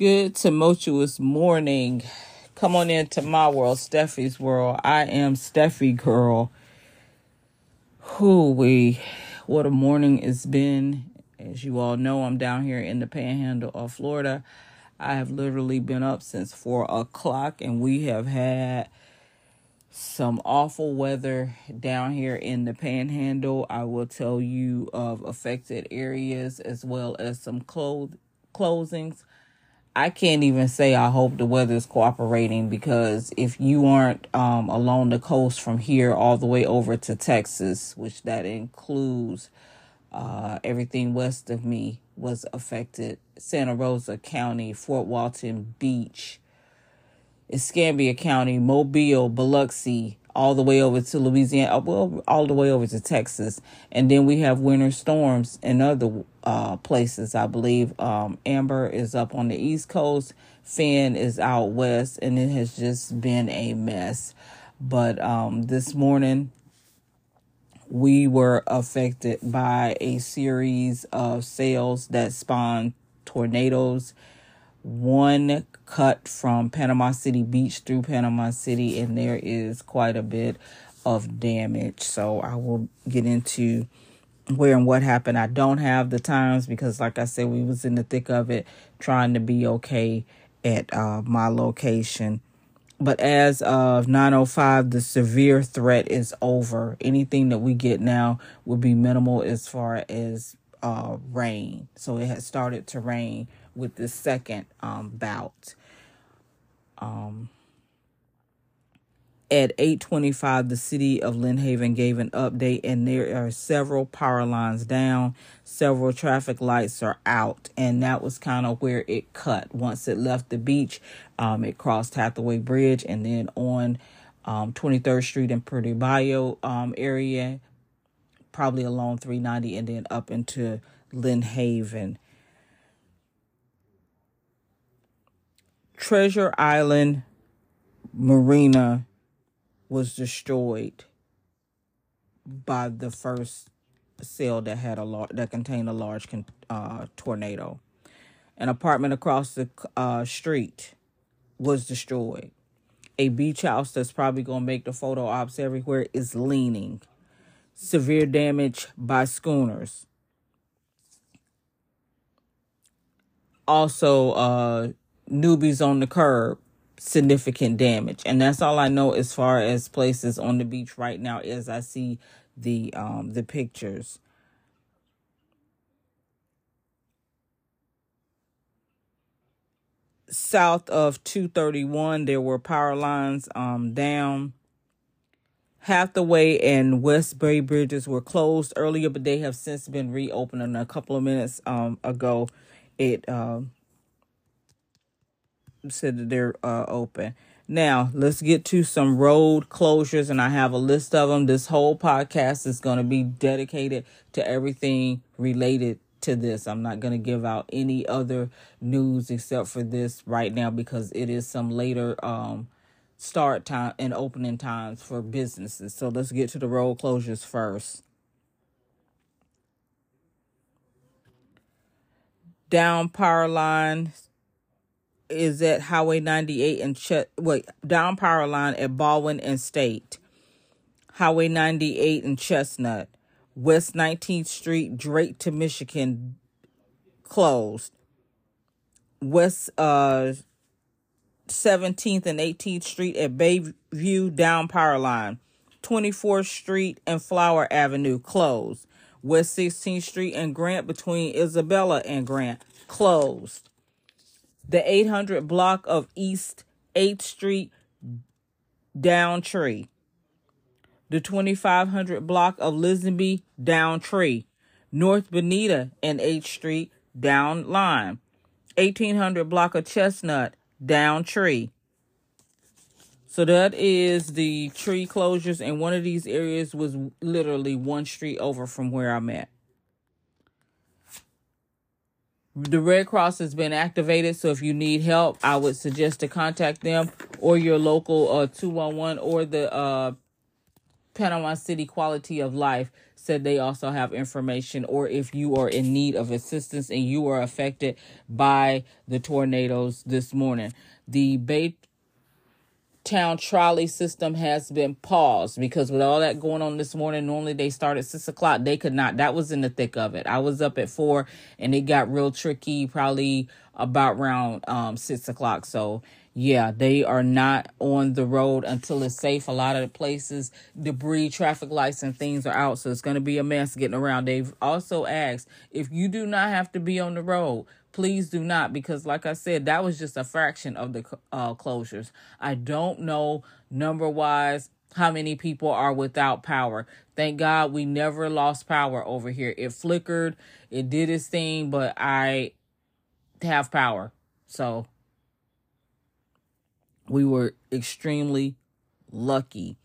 Good tumultuous morning. Come on into my world, Steffi's world. I am Steffi girl. Who we what a morning it's been. As you all know, I'm down here in the panhandle of Florida. I have literally been up since four o'clock and we have had some awful weather down here in the panhandle. I will tell you of affected areas as well as some close closings. I can't even say I hope the weather is cooperating because if you aren't um, along the coast from here all the way over to Texas, which that includes uh, everything west of me, was affected. Santa Rosa County, Fort Walton Beach, Escambia County, Mobile, Biloxi, all the way over to Louisiana, uh, well, all the way over to Texas. And then we have winter storms in other uh, places, I believe. Um, Amber is up on the East Coast, Finn is out west, and it has just been a mess. But um, this morning, we were affected by a series of sales that spawned tornadoes one cut from Panama City Beach through Panama City, and there is quite a bit of damage. So I will get into where and what happened. I don't have the times because, like I said, we was in the thick of it, trying to be okay at uh, my location. But as of 9:05, the severe threat is over. Anything that we get now will be minimal as far as uh, rain. So it has started to rain with the second um, bout. Um, at 8:25 the city of Lynn Haven gave an update and there are several power lines down. Several traffic lights are out and that was kind of where it cut. Once it left the beach um, it crossed Hathaway Bridge and then on um, 23rd Street and Puerto Bahio um, area probably along 390 and then up into Lynn Treasure Island Marina was destroyed by the first cell that had a that contained a large con- uh, tornado. An apartment across the uh, street was destroyed. A beach house that's probably going to make the photo ops everywhere is leaning. Severe damage by schooners. Also, uh, newbies on the curb significant damage. And that's all i know as far as places on the beach right now as i see the um the pictures. South of 231 there were power lines um down. Hathaway and West Bay bridges were closed earlier, but they have since been reopened. And a couple of minutes um, ago, it uh, said that they're uh, open. Now, let's get to some road closures, and I have a list of them. This whole podcast is going to be dedicated to everything related to this. I'm not going to give out any other news except for this right now because it is some later um, start time and opening times for businesses. So let's get to the road closures first. Down power lines is at Highway 98 and Ch- wait, down power line at Baldwin and State. Highway 98 and Chestnut. West 19th Street, Drake to Michigan, closed. West uh 17th and 18th Street at Bayview, down power line. 24th Street and Flower Avenue, closed. West 16th Street and Grant between Isabella and Grant, closed the 800 block of East 8th Street, Downtree. The 2500 block of Lisenby, Downtree. North Bonita and 8th Street, Down Line. 1800 block of Chestnut, Downtree. So that is the tree closures, and one of these areas was literally one street over from where I'm at. The Red Cross has been activated, so if you need help, I would suggest to contact them or your local uh 211 or the uh Panama City Quality of Life said they also have information, or if you are in need of assistance and you are affected by the tornadoes this morning. The Bay town trolley system has been paused because with all that going on this morning, normally they start at six o'clock. They could not. That was in the thick of it. I was up at four and it got real tricky, probably about around um, six o'clock. So yeah, they are not on the road until it's safe. A lot of the places, debris, traffic lights, and things are out, so it's going to be a mess getting around. They've also asked if you do not have to be on the road, please do not, because like I said, that was just a fraction of the uh, closures. I don't know number wise how many people are without power. Thank God we never lost power over here. It flickered, it did its thing, but I have power. So we were extremely lucky.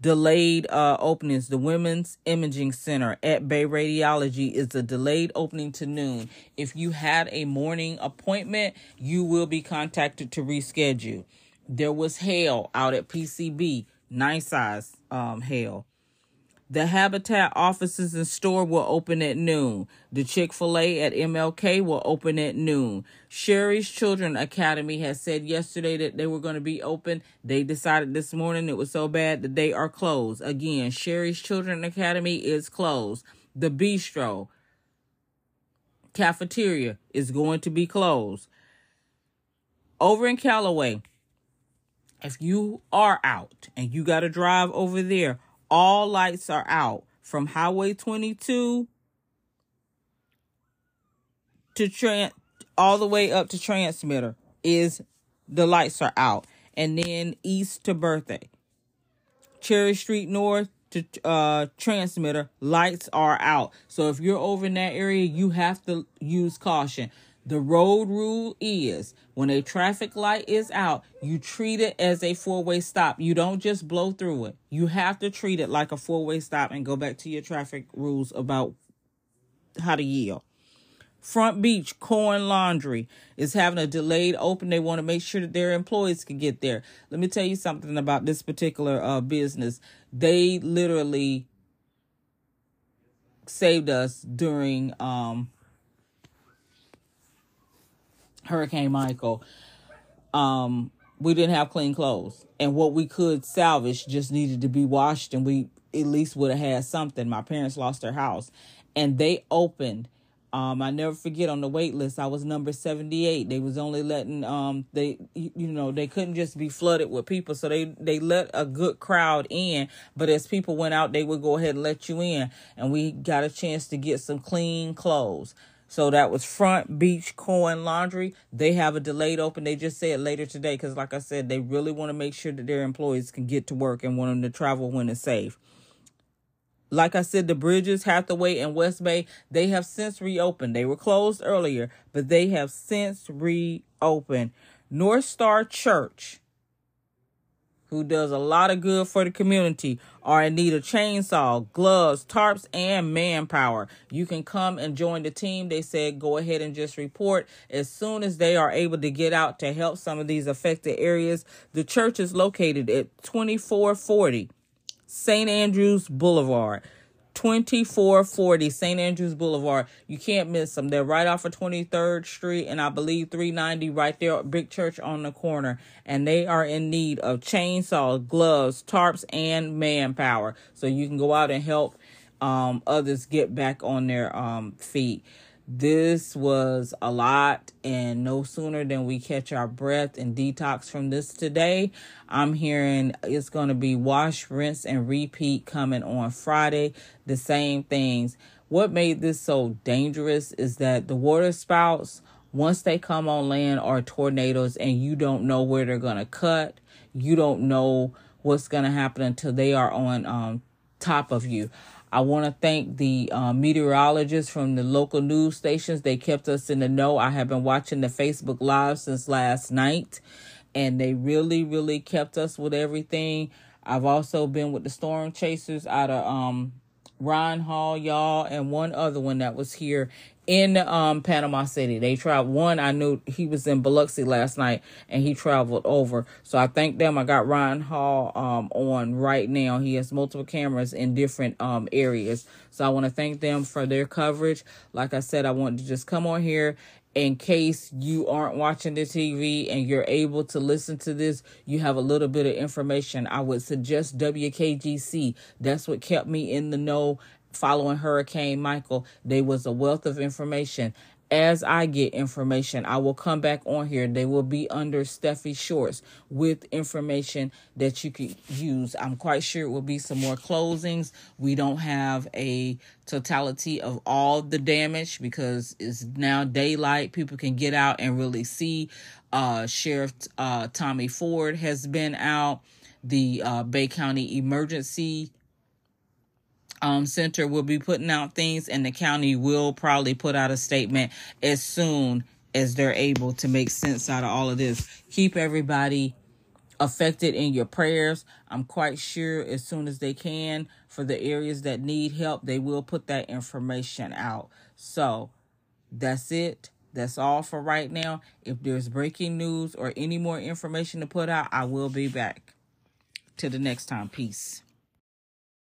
Delayed uh, openings. The Women's Imaging Center at Bay Radiology is a delayed opening to noon. If you had a morning appointment, you will be contacted to reschedule. There was hail out at PCB, nice size um, hail. The Habitat offices and store will open at noon. The Chick fil A at MLK will open at noon. Sherry's Children Academy has said yesterday that they were going to be open. They decided this morning it was so bad that they are closed. Again, Sherry's Children Academy is closed. The Bistro cafeteria is going to be closed. Over in Callaway, if you are out and you got to drive over there, all lights are out from Highway 22 to Trent all the way up to transmitter is the lights are out. And then east to birthday. Cherry street north to uh transmitter lights are out. So if you're over in that area you have to use caution the road rule is when a traffic light is out, you treat it as a four way stop. You don't just blow through it. You have to treat it like a four way stop and go back to your traffic rules about how to yield. Front Beach Coin Laundry is having a delayed open. They want to make sure that their employees can get there. Let me tell you something about this particular uh, business. They literally saved us during um, Hurricane Michael, um, we didn't have clean clothes. And what we could salvage just needed to be washed and we at least would have had something. My parents lost their house and they opened. Um, I never forget on the wait list, I was number 78. They was only letting, um, they, you know, they couldn't just be flooded with people. So they, they let a good crowd in, but as people went out, they would go ahead and let you in. And we got a chance to get some clean clothes. So that was Front Beach Coin Laundry. They have a delayed open. They just said later today because, like I said, they really want to make sure that their employees can get to work and want them to travel when it's safe. Like I said, the bridges, Hathaway and West Bay, they have since reopened. They were closed earlier, but they have since reopened. North Star Church who does a lot of good for the community, are in need of chainsaw, gloves, tarps, and manpower. You can come and join the team. They said go ahead and just report as soon as they are able to get out to help some of these affected areas. The church is located at 2440 St. Andrews Boulevard. 2440 St. Andrews Boulevard. You can't miss them. They're right off of 23rd Street and I believe 390 right there, Big Church on the corner. And they are in need of chainsaws, gloves, tarps, and manpower. So you can go out and help um, others get back on their um, feet. This was a lot, and no sooner than we catch our breath and detox from this today, I'm hearing it's going to be wash, rinse, and repeat coming on Friday. The same things. What made this so dangerous is that the water spouts, once they come on land, are tornadoes, and you don't know where they're going to cut. You don't know what's going to happen until they are on um, top of you. I want to thank the uh, meteorologists from the local news stations. They kept us in the know. I have been watching the Facebook Live since last night, and they really, really kept us with everything. I've also been with the storm chasers out of um, Hall, y'all, and one other one that was here in um Panama City. They traveled one I knew he was in Biloxi last night and he traveled over. So I thank them. I got Ryan Hall um on right now. He has multiple cameras in different um areas. So I want to thank them for their coverage. Like I said, I wanted to just come on here in case you aren't watching the TV and you're able to listen to this, you have a little bit of information. I would suggest WKGC. That's what kept me in the know following Hurricane Michael. There was a wealth of information as I get information, I will come back on here. They will be under Steffi Shorts with information that you could use. I'm quite sure it will be some more closings. We don't have a totality of all the damage because it's now daylight. People can get out and really see. Uh, Sheriff uh, Tommy Ford has been out. The uh, Bay County Emergency um, center will be putting out things, and the county will probably put out a statement as soon as they're able to make sense out of all of this. Keep everybody affected in your prayers. I'm quite sure as soon as they can for the areas that need help, they will put that information out. So that's it. That's all for right now. If there's breaking news or any more information to put out, I will be back. Till the next time. Peace.